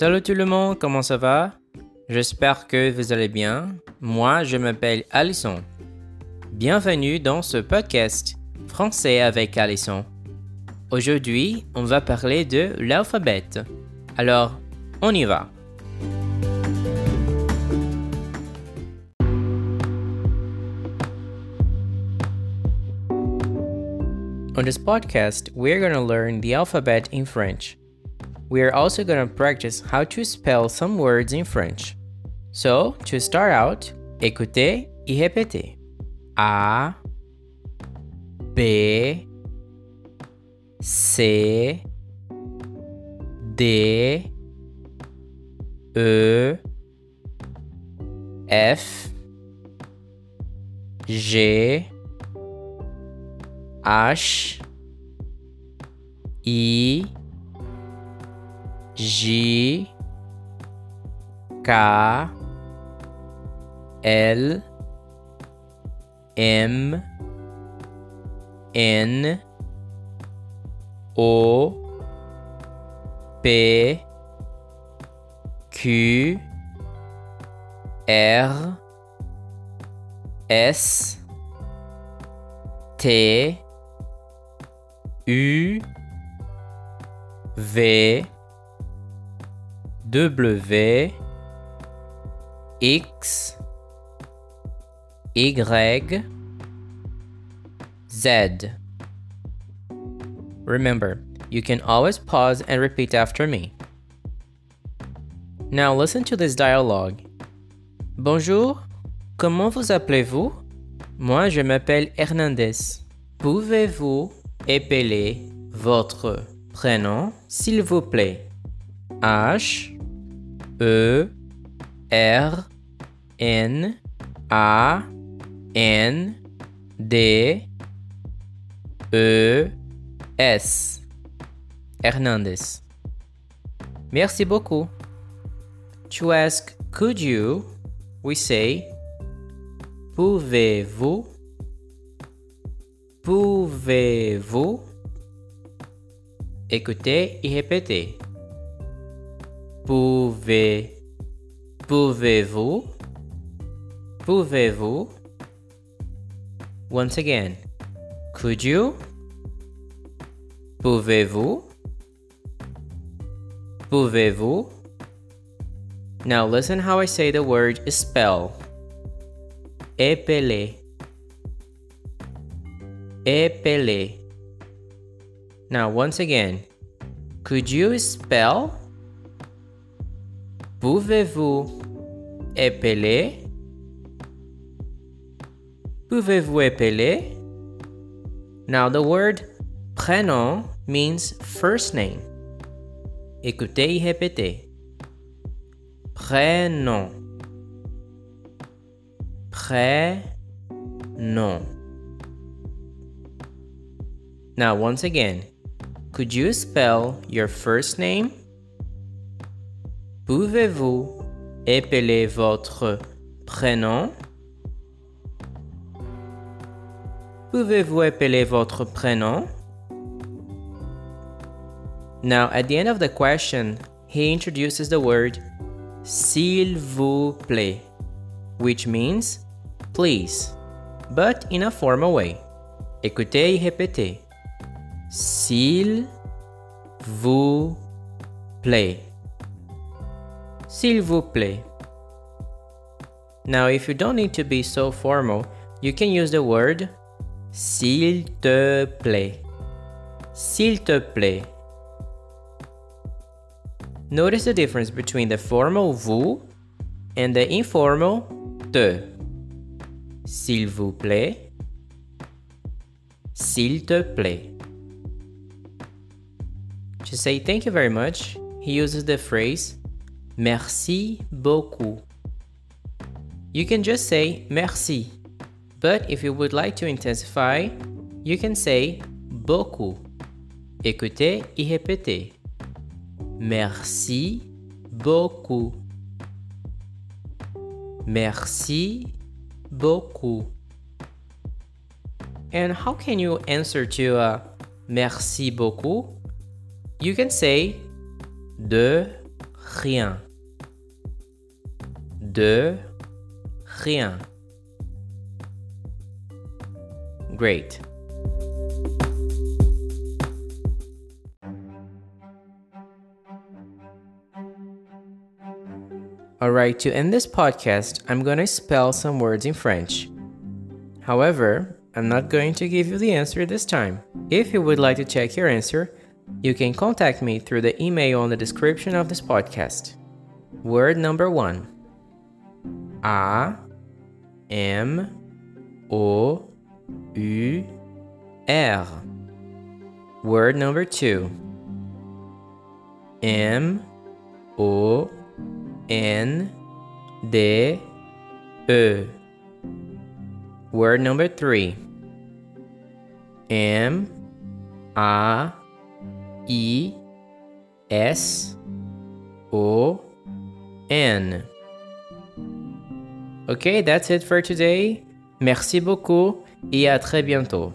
Salut tout le monde, comment ça va? J'espère que vous allez bien. Moi, je m'appelle Alison. Bienvenue dans ce podcast Français avec Alison. Aujourd'hui, on va parler de l'alphabet. Alors, on y va. On this podcast, we're going to learn the alphabet in French. We are also going to practice how to spell some words in French. So, to start out, écoutez et répétez. A, B, C, D, E, F, G, H, I, J, K, L, M, N, O, P, Q, R, S, T, U, V, W, X, Y, Z. Remember, you can always pause and repeat after me. Now listen to this dialogue. Bonjour, comment vous appelez-vous? Moi, je m'appelle Hernandez. Pouvez-vous épeler votre prénom, s'il vous plaît? H E R N A N D E S Hernandez. Merci beaucoup. To ask could you, we say pouvez-vous pouvez-vous écoutez et répétez. Pouvez pouvez-vous pouvez-vous Once again. Could you Pouvez-vous Pouvez-vous Now listen how I say the word spell. Épeler. Épeler. Now once again. Could you spell? Pouvez-vous épeler? Pouvez-vous épeler? Now the word prénom means first name. Écoutez et répétez. Prénom. Prénom. Now, once again, could you spell your first name? Pouvez-vous épeler votre prénom? Pouvez-vous épeler votre prénom? Now, at the end of the question, he introduces the word s'il vous plaît, which means please, but in a formal way. Écoutez et répétez. S'il vous plaît. S'il vous plaît. Now, if you don't need to be so formal, you can use the word s'il te plaît. S'il te plaît. Notice the difference between the formal vous and the informal te. S'il vous plaît. S'il te plaît. To say thank you very much, he uses the phrase merci beaucoup. You can just say merci, but if you would like to intensify, you can say beaucoup. Écoutez et répétez. Merci beaucoup. Merci beaucoup. And how can you answer to uh, merci beaucoup? You can say de rien. De rien. Great. Alright, to end this podcast, I'm gonna spell some words in French. However, I'm not going to give you the answer this time. If you would like to check your answer, you can contact me through the email on the description of this podcast. Word number one A M O U R. Word number two M O N D E. Word number three M A I S O N. Okay, that's it for today. Merci beaucoup et à très bientôt.